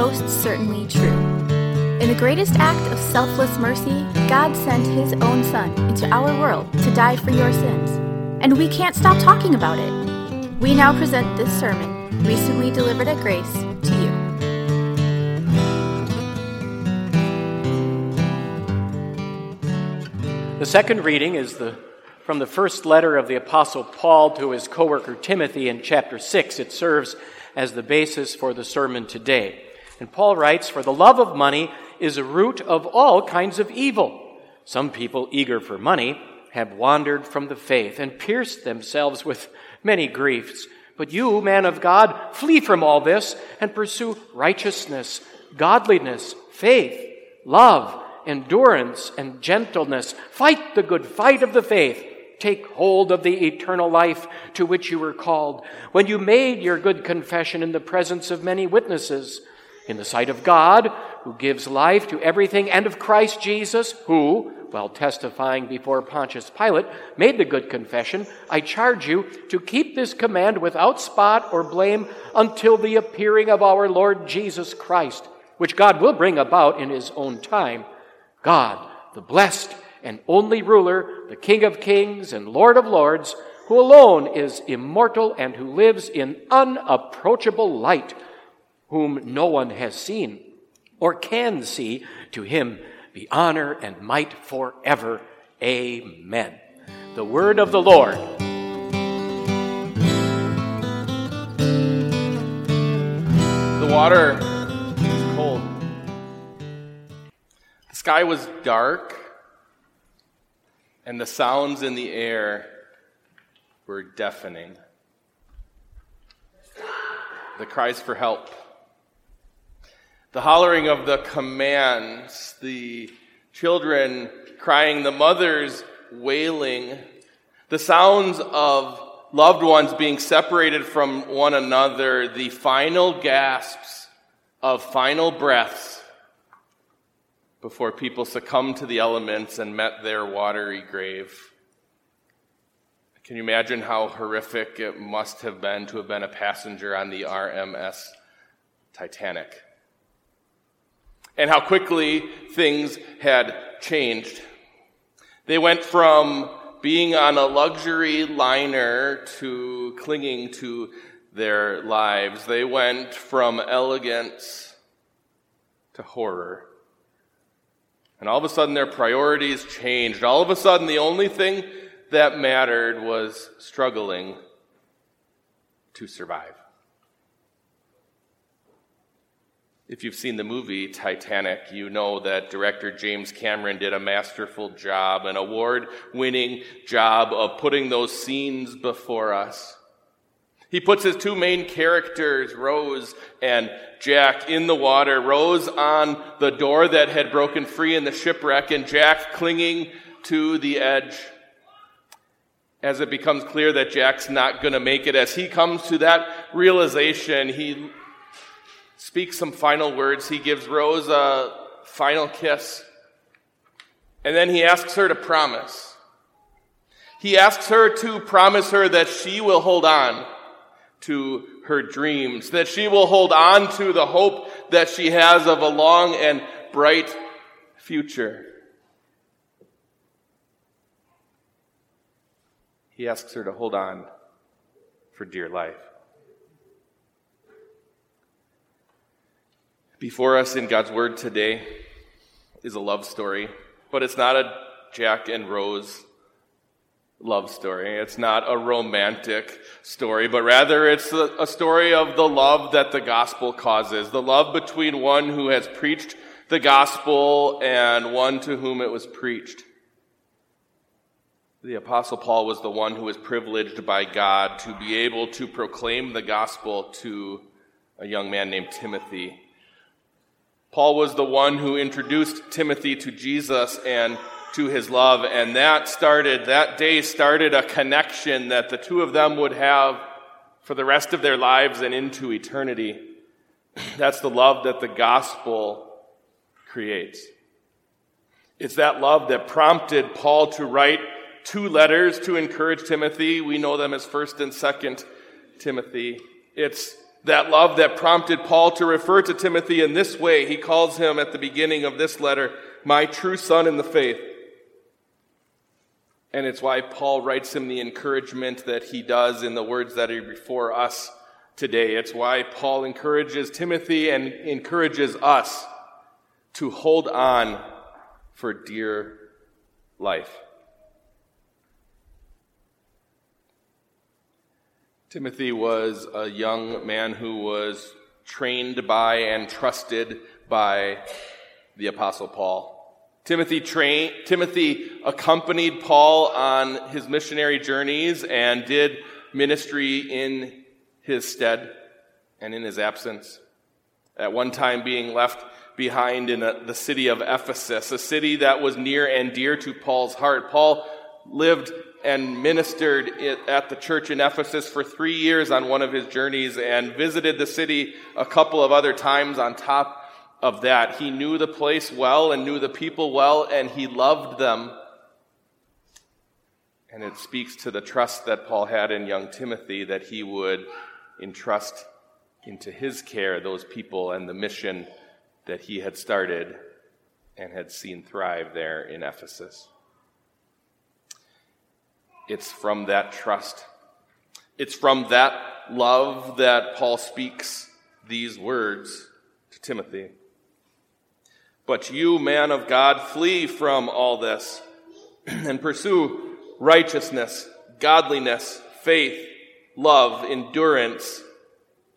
most certainly true. In the greatest act of selfless mercy, God sent His own Son into our world to die for your sins. And we can't stop talking about it. We now present this sermon, recently delivered at Grace, to you. The second reading is the, from the first letter of the Apostle Paul to his co worker Timothy in chapter 6. It serves as the basis for the sermon today. And Paul writes, For the love of money is a root of all kinds of evil. Some people eager for money have wandered from the faith and pierced themselves with many griefs. But you, man of God, flee from all this and pursue righteousness, godliness, faith, love, endurance, and gentleness. Fight the good fight of the faith. Take hold of the eternal life to which you were called when you made your good confession in the presence of many witnesses, in the sight of God, who gives life to everything, and of Christ Jesus, who, while testifying before Pontius Pilate, made the good confession I charge you to keep this command without spot or blame until the appearing of our Lord Jesus Christ, which God will bring about in his own time. God, the blessed and only ruler, the King of kings and Lord of lords, who alone is immortal and who lives in unapproachable light, whom no one has seen or can see, to him be honor and might forever. Amen. The word of the Lord. The water was cold. The sky was dark, and the sounds in the air were deafening. The cries for help, the hollering of the commands, the children crying, the mothers wailing, the sounds of loved ones being separated from one another, the final gasps of final breaths before people succumbed to the elements and met their watery grave. Can you imagine how horrific it must have been to have been a passenger on the RMS Titanic? And how quickly things had changed. They went from being on a luxury liner to clinging to their lives. They went from elegance to horror. And all of a sudden, their priorities changed. All of a sudden, the only thing that mattered was struggling to survive. If you've seen the movie Titanic, you know that director James Cameron did a masterful job, an award winning job of putting those scenes before us. He puts his two main characters, Rose and Jack, in the water. Rose on the door that had broken free in the shipwreck, and Jack clinging to the edge. As it becomes clear that Jack's not going to make it, as he comes to that realization, he speaks some final words. He gives Rose a final kiss. And then he asks her to promise. He asks her to promise her that she will hold on to her dreams, that she will hold on to the hope that she has of a long and bright future. He asks her to hold on for dear life. Before us in God's Word today is a love story, but it's not a Jack and Rose love story. It's not a romantic story, but rather it's a, story of the love that the gospel causes. The love between one who has preached the gospel and one to whom it was preached. The apostle Paul was the one who was privileged by God to be able to proclaim the gospel to a young man named Timothy. Paul was the one who introduced Timothy to Jesus and to his love. And that started, that day started a connection that the two of them would have for the rest of their lives and into eternity. That's the love that the gospel creates. It's that love that prompted Paul to write two letters to encourage Timothy. We know them as 1st and 2nd Timothy. It's That love that prompted Paul to refer to Timothy in this way. He calls him at the beginning of this letter, my true son in the faith. And it's why Paul writes him the encouragement that he does in the words that are before us today. It's why Paul encourages Timothy and encourages us to hold on for dear life. Timothy was a young man who was trained by and trusted by the Apostle Paul. Timothy, trained, Timothy accompanied Paul on his missionary journeys and did ministry in his stead and in his absence. At one time, being left behind in a, the city of Ephesus, a city that was near and dear to Paul's heart. Paul lived and ministered at the church in Ephesus for three years on one of his journeys and visited the city a couple of other times on top of that. He knew the place well and knew the people well, and he loved them. And it speaks to the trust that Paul had in young Timothy that he would entrust into his care those people and the mission that he had started and had seen thrive there in Ephesus. It's from that trust. It's from that love that Paul speaks these words to Timothy. But you, man of God, flee from all this and pursue righteousness, godliness, faith, love, endurance,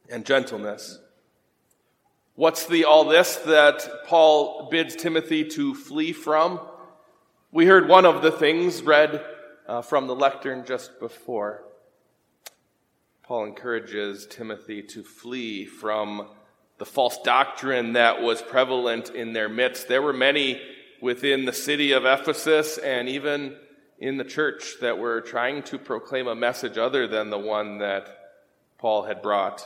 and gentleness. What's the all this that Paul bids Timothy to flee from? We heard one of the things read uh, from the lectern just before. Paul encourages Timothy to flee from the false doctrine that was prevalent in their midst. There were many within the city of Ephesus and even in the church that were trying to proclaim a message other than the one that Paul had brought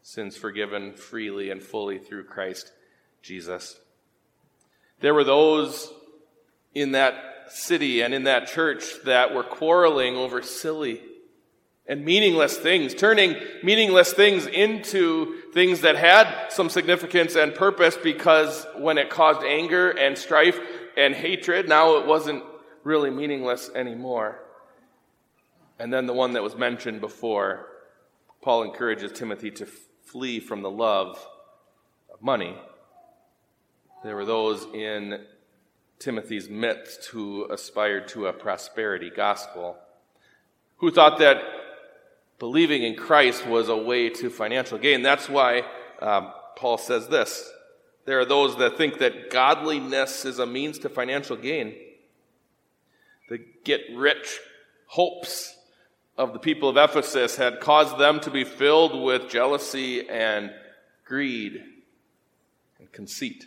sins forgiven freely and fully through Christ Jesus. There were those in that city and in that church that were quarreling over silly and meaningless things, turning meaningless things into things that had some significance and purpose because when it caused anger and strife and hatred, now it wasn't really meaningless anymore. And then the one that was mentioned before, Paul encourages Timothy to flee from the love of money. There were those in Timothy's midst who aspired to a prosperity gospel, who thought that believing in Christ was a way to financial gain. That's why um, Paul says this. There are those that think that godliness is a means to financial gain. The get rich hopes of the people of Ephesus had caused them to be filled with jealousy and greed and conceit.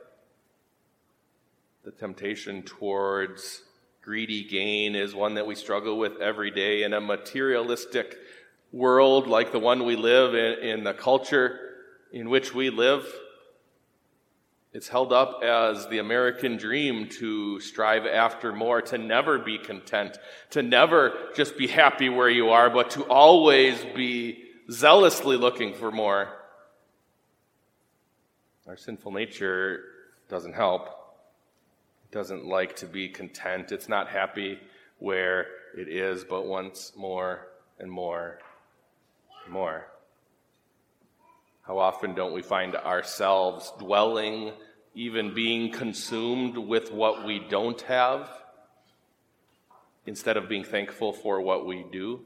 The temptation towards greedy gain is one that we struggle with every day in a materialistic world like the one we live in, in the culture in which we live. It's held up as the American dream to strive after more, to never be content, to never just be happy where you are, but to always be zealously looking for more. Our sinful nature doesn't help. Doesn't like to be content. It's not happy where it is, but wants more and more and more. How often don't we find ourselves dwelling, even being consumed with what we don't have, instead of being thankful for what we do?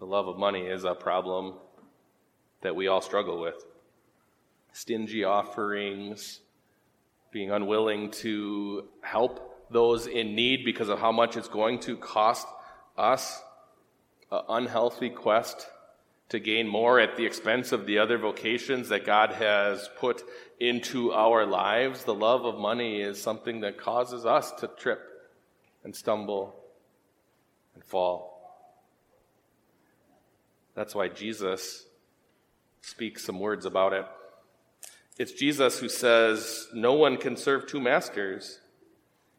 The love of money is a problem that we all struggle with. Stingy offerings, being unwilling to help those in need because of how much it's going to cost us, an unhealthy quest to gain more at the expense of the other vocations that God has put into our lives. The love of money is something that causes us to trip and stumble and fall. That's why Jesus speaks some words about it. It's Jesus who says, No one can serve two masters.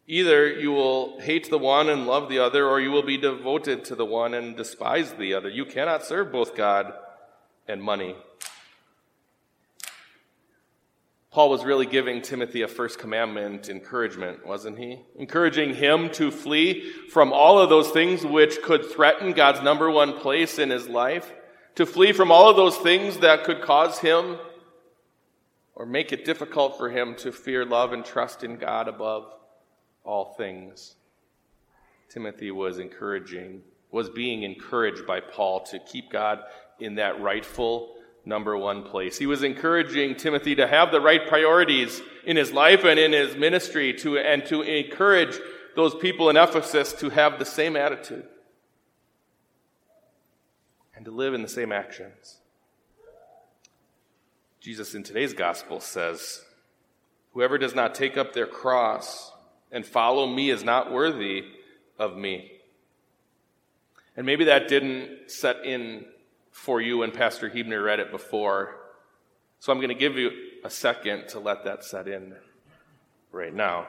Either you will hate the one and love the other, or you will be devoted to the one and despise the other. You cannot serve both God and money. Paul was really giving Timothy a first commandment encouragement, wasn't he? Encouraging him to flee from all of those things which could threaten God's number one place in his life, to flee from all of those things that could cause him or make it difficult for him to fear, love, and trust in God above all things. Timothy was encouraging, was being encouraged by Paul to keep God in that rightful number one place. He was encouraging Timothy to have the right priorities in his life and in his ministry to, and to encourage those people in Ephesus to have the same attitude and to live in the same actions. Jesus in today's gospel says, Whoever does not take up their cross and follow me is not worthy of me. And maybe that didn't set in for you when Pastor Hebner read it before. So I'm going to give you a second to let that set in right now.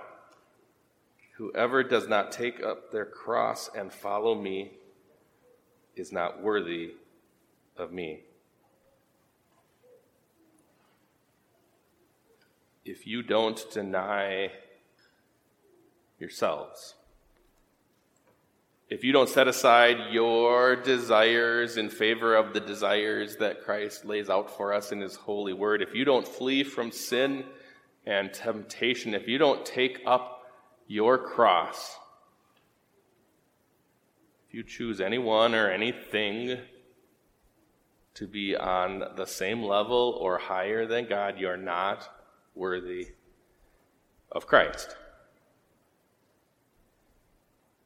Whoever does not take up their cross and follow me is not worthy of me. If you don't deny yourselves. If you don't set aside your desires in favor of the desires that Christ lays out for us in His holy word, if you don't flee from sin and temptation, if you don't take up your cross, if you choose anyone or anything to be on the same level or higher than God, you're not worthy of Christ.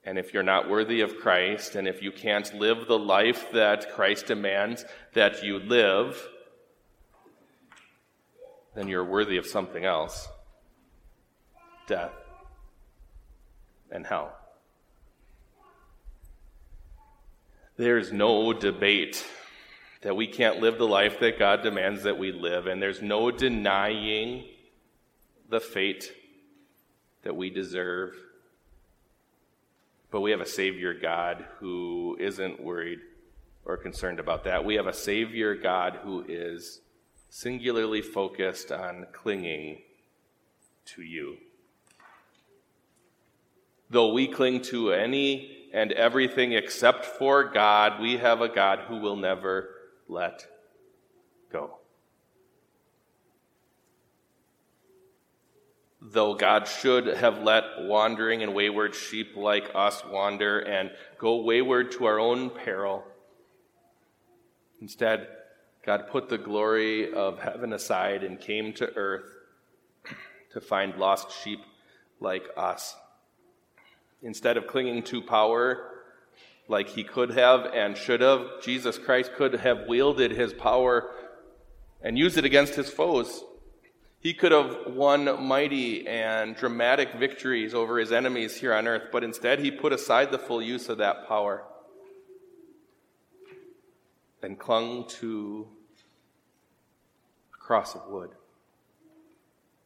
And if you're not worthy of Christ, and if you can't live the life that Christ demands that you live, then you're worthy of something else death and hell. There's no debate that we can't live the life that God demands that we live, and there's no denying the fate that we deserve but we have a Savior God who isn't worried or concerned about that. We have a Savior God who is singularly focused on clinging to you. Though we cling to any and everything except for God, we have a God who will never let go. Though God should have let wandering and wayward sheep like us wander and go wayward to our own peril. Instead, God put the glory of heaven aside and came to earth to find lost sheep like us. Instead of clinging to power like he could have and should have, Jesus Christ could have wielded his power and used it against his foes. He could have won mighty and dramatic victories over his enemies here on earth, but instead he put aside the full use of that power and clung to a cross of wood.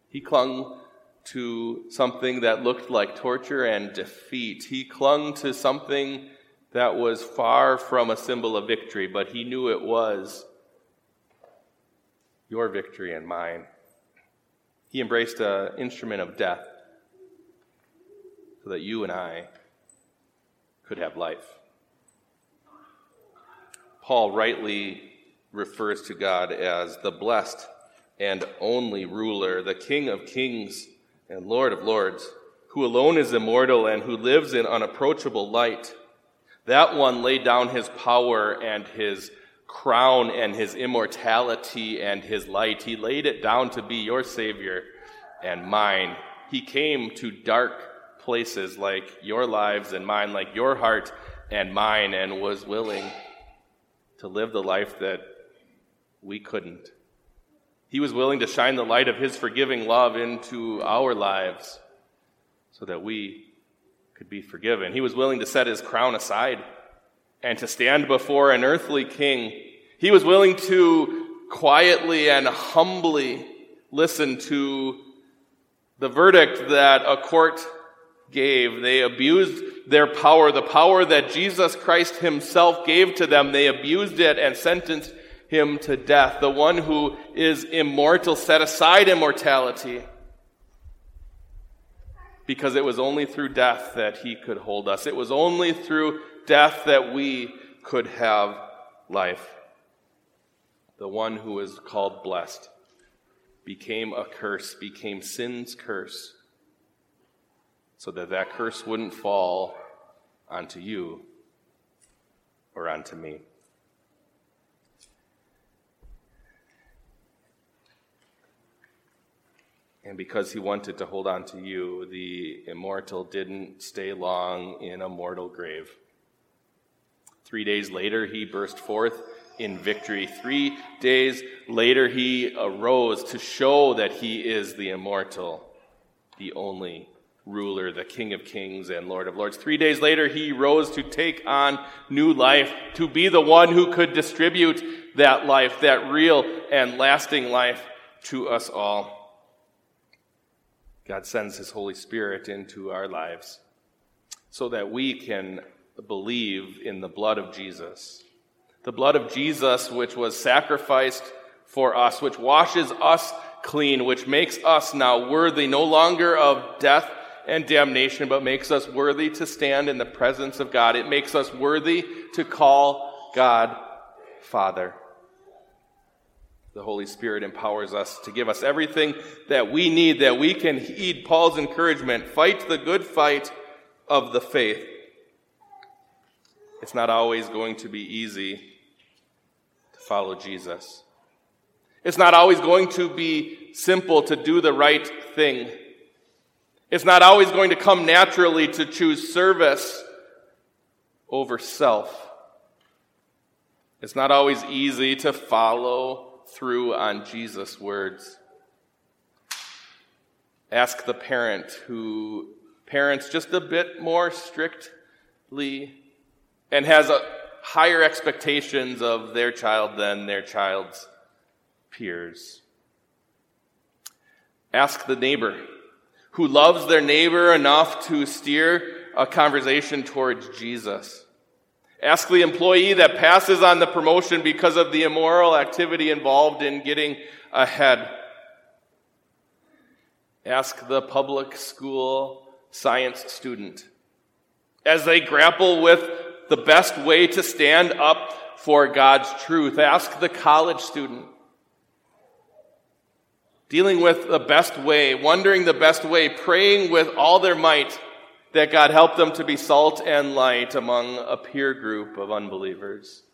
He clung to something that looked like torture and defeat. He clung to something that was far from a symbol of victory, but he knew it was your victory and mine. He embraced an instrument of death so that you and I could have life. Paul rightly refers to God as the blessed and only ruler, the King of kings and Lord of lords, who alone is immortal and who lives in unapproachable light. That one laid down his power and his crown and his immortality and his light. He laid it down to be your Savior and mine. He came to dark places like your lives and mine, like your heart and mine and was willing to live the life that we couldn't. He was willing to shine the light of his forgiving love into our lives so that we could be forgiven. He was willing to set his crown aside and to stand before an earthly king. He was willing to quietly and humbly listen to the verdict that a court gave. They abused their power, the power that Jesus Christ himself gave to them. They abused it and sentenced him to death. The one who is immortal set aside immortality because it was only through death that he could hold us. It was only through death that we could have life. The one who is called blessed became a curse, became sin's curse, so that that curse wouldn't fall onto you or onto me. And because he wanted to hold on to you, the immortal didn't stay long in a mortal grave. Three days later, he burst forth in victory. Three days later, he arose to show that he is the immortal, the only ruler, the King of kings and Lord of lords. Three days later, he rose to take on new life, to be the one who could distribute that life, that real and lasting life to us all. God sends His Holy Spirit into our lives so that we can believe in the blood of Jesus. The blood of Jesus, which was sacrificed for us, which washes us clean, which makes us now worthy no longer of death and damnation, but makes us worthy to stand in the presence of God. It makes us worthy to call God Father. The Holy Spirit empowers us to give us everything that we need, that we can heed Paul's encouragement. Fight the good fight of the faith. It's not always going to be easy to follow Jesus. It's not always going to be simple to do the right thing. It's not always going to come naturally to choose service over self. It's not always easy to follow through on Jesus' words. Ask the parent who parents just a bit more strictly and has a higher expectations of their child than their child's peers. Ask the neighbor who loves their neighbor enough to steer a conversation towards Jesus. Ask the employee that passes on the promotion because of the immoral activity involved in getting ahead. Ask the public school science student as they grapple with the best way to stand up for God's truth. Ask the college student dealing with the best way, wondering the best way, praying with all their might that God help them to be salt and light among a peer group of unbelievers.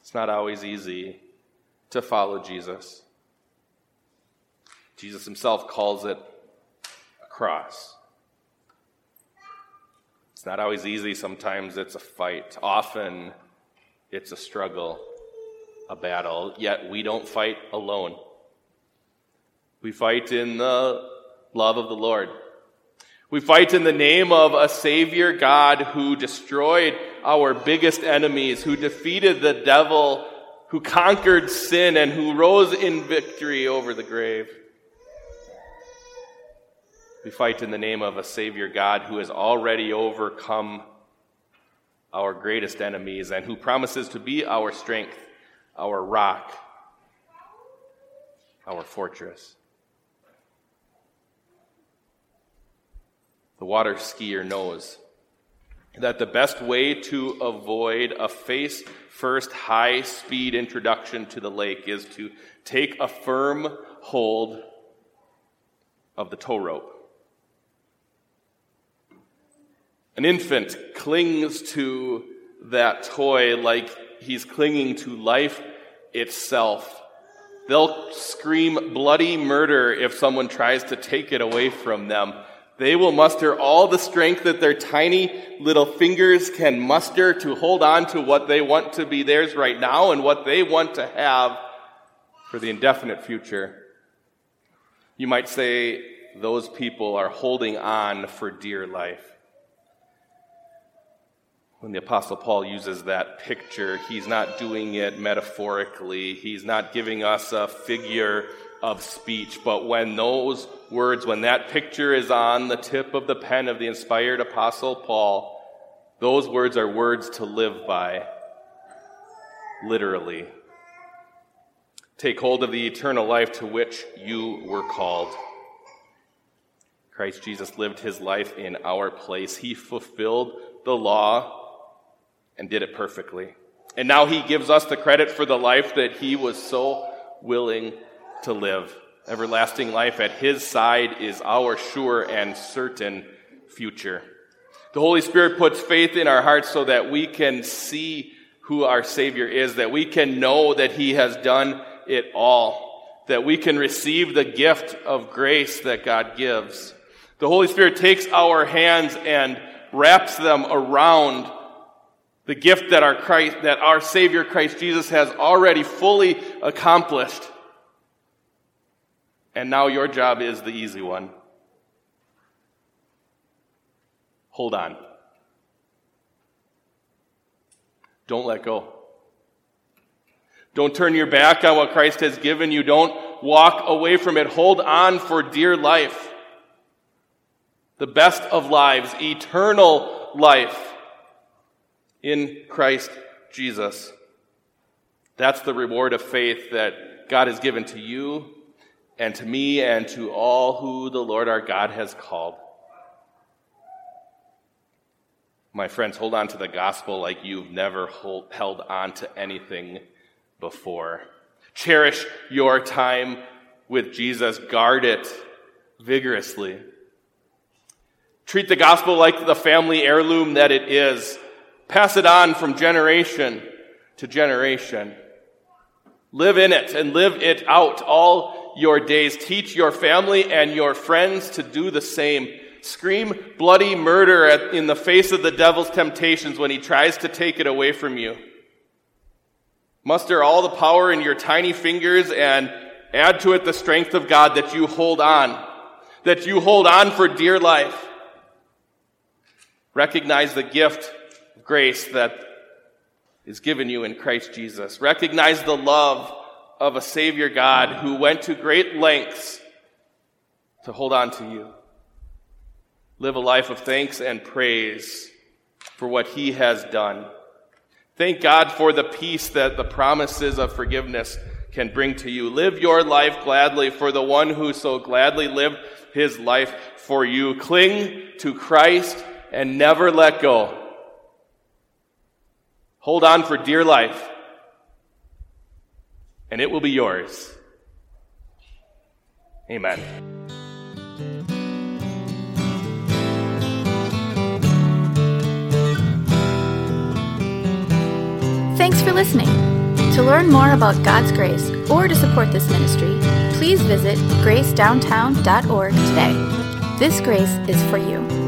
It's not always easy to follow Jesus. Jesus himself calls it a cross. Not always easy. Sometimes it's a fight. Often it's a struggle, a battle. Yet we don't fight alone. We fight in the love of the Lord. We fight in the name of a Savior God who destroyed our biggest enemies, who defeated the devil, who conquered sin, and who rose in victory over the grave. We fight in the name of a Savior God who has already overcome our greatest enemies and who promises to be our strength, our rock, our fortress. The water skier knows that the best way to avoid a face first high speed introduction to the lake is to take a firm hold of the tow rope. An infant clings to that toy like he's clinging to life itself. They'll scream bloody murder if someone tries to take it away from them. They will muster all the strength that their tiny little fingers can muster to hold on to what they want to be theirs right now and what they want to have for the indefinite future. You might say those people are holding on for dear life. When the Apostle Paul uses that picture, he's not doing it metaphorically. He's not giving us a figure of speech. But when those words, when that picture is on the tip of the pen of the inspired Apostle Paul, those words are words to live by, literally. Take hold of the eternal life to which you were called. Christ Jesus lived his life in our place. He fulfilled the law and did it perfectly. And now he gives us the credit for the life that he was so willing to live. Everlasting life at His side is our sure and certain future. The Holy Spirit puts faith in our hearts so that we can see who our Savior is, that we can know that He has done it all, that we can receive the gift of grace that God gives. The Holy Spirit takes our hands and wraps them around the gift that our Christ, that our Savior Christ Jesus has already fully accomplished. And now your job is the easy one. Hold on. Don't let go. Don't turn your back on what Christ has given you. Don't walk away from it. Hold on for dear life. The best of lives, eternal life in Christ Jesus. That's the reward of faith that God has given to you and to me and to all who the Lord our God has called. My friends, hold on to the gospel like you've never hold, held on to anything before. Cherish your time with Jesus. Guard it vigorously. Treat the gospel like the family heirloom that it is. Pass it on from generation to generation. Live in it and live it out all your days. Teach your family and your friends to do the same. Scream bloody murder at, in the face of the devil's temptations when he tries to take it away from you. Muster all the power in your tiny fingers and add to it the strength of God that you hold on, that you hold on for dear life. Recognize the gift grace that is given you in Christ Jesus. Recognize the love of a Savior God who went to great lengths to hold on to you. Live a life of thanks and praise for what He has done. Thank God for the peace that the promises of forgiveness can bring to you. Live your life gladly for the one who so gladly lived his life for you. Cling to Christ and never let go. Hold on for dear life and it will be yours. Amen. Thanks for listening. To learn more about God's grace or to support this ministry, please visit gracedowntown.org today. This grace is for you.